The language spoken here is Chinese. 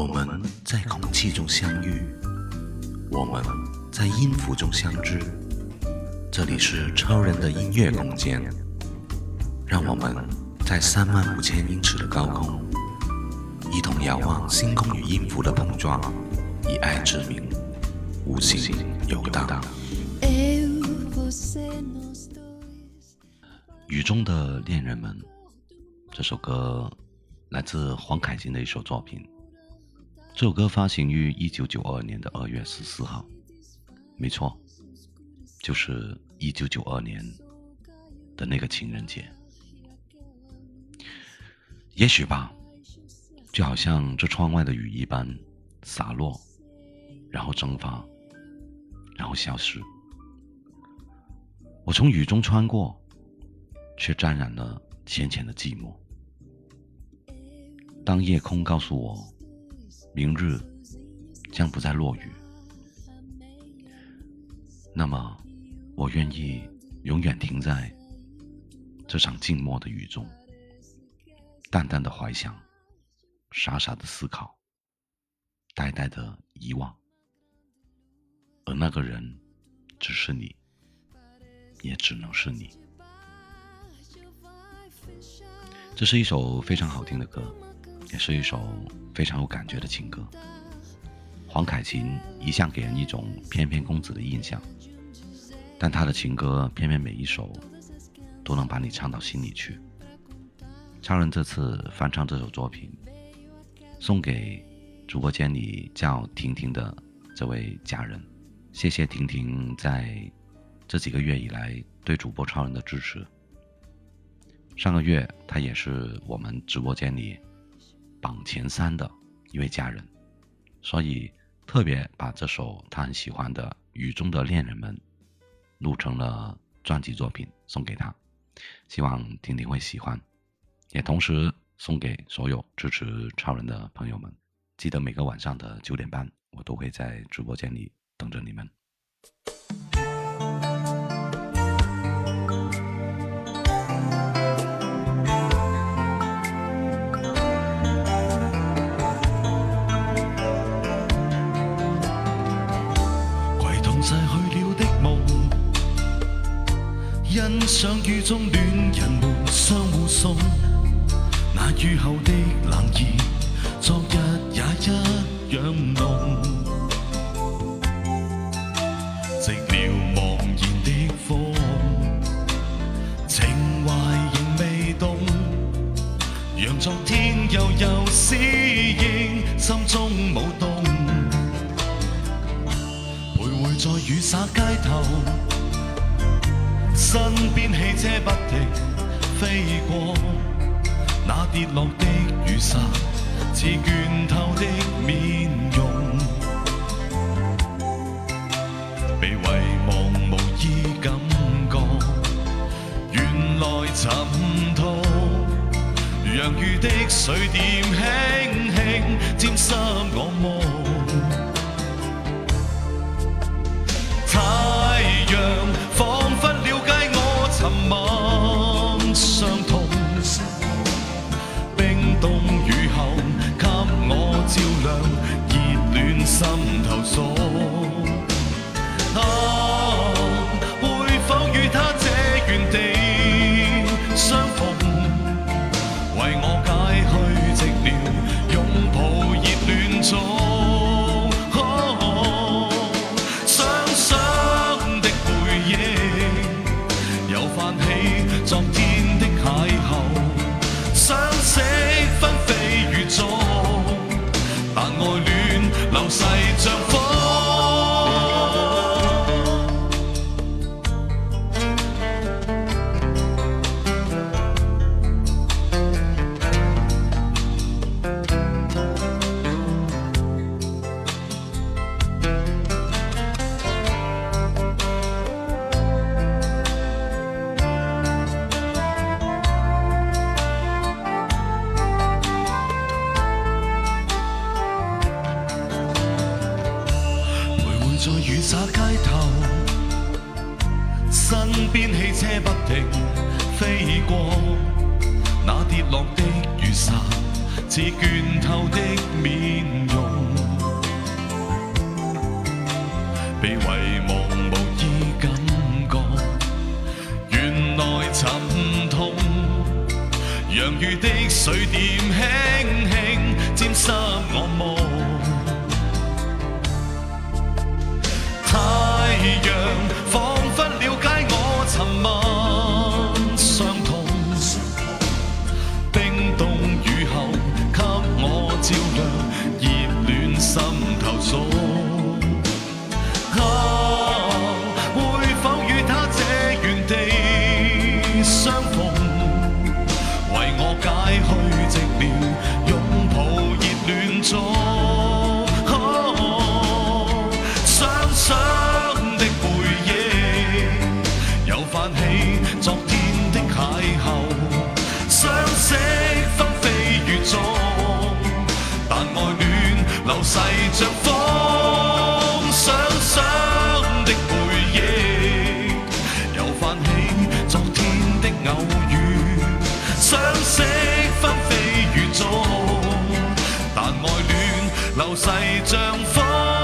我们在空气中相遇，我们在音符中相知。这里是超人的音乐空间，让我们在三万五千英尺的高空，一同遥望星空与音符的碰撞，以爱之名，无形游荡。雨中的恋人们，这首歌来自黄凯芹的一首作品。这首歌发行于一九九二年的二月十四号，没错，就是一九九二年的那个情人节。也许吧，就好像这窗外的雨一般洒落，然后蒸发，然后消失。我从雨中穿过。却沾染了浅浅的寂寞。当夜空告诉我，明日将不再落雨，那么我愿意永远停在这场静默的雨中，淡淡的怀想，傻傻的思考，呆呆的遗忘，而那个人只是你，也只能是你。这是一首非常好听的歌，也是一首非常有感觉的情歌。黄凯芹一向给人一种翩翩公子的印象，但他的情歌偏偏每一首都能把你唱到心里去。超人这次翻唱这首作品，送给直播间里叫婷婷的这位家人，谢谢婷婷在这几个月以来对主播超人的支持。上个月，他也是我们直播间里榜前三的一位家人，所以特别把这首他很喜欢的《雨中的恋人们》录成了专辑作品送给他，希望婷婷会喜欢，也同时送给所有支持超人的朋友们。记得每个晚上的九点半，我都会在直播间里等着你们。欣赏雨中恋人们相互送，那雨后的冷意，昨日也一样浓。寂寥茫然的风，情怀仍未动，让昨天悠悠思忆心中舞动，徘徊在雨洒街头。身边汽车不停飞过，那跌落的雨伞似倦透的面容，被遗忘无意感觉，原来沉痛，让雨的水点轻轻沾湿我梦。心头锁在雨洒街头身边汽车不停飞过那跌落的雨伞似倦透的面容。被遗忘无依感觉原来沉痛洋雨的水点轻轻沾湿我梦流逝像风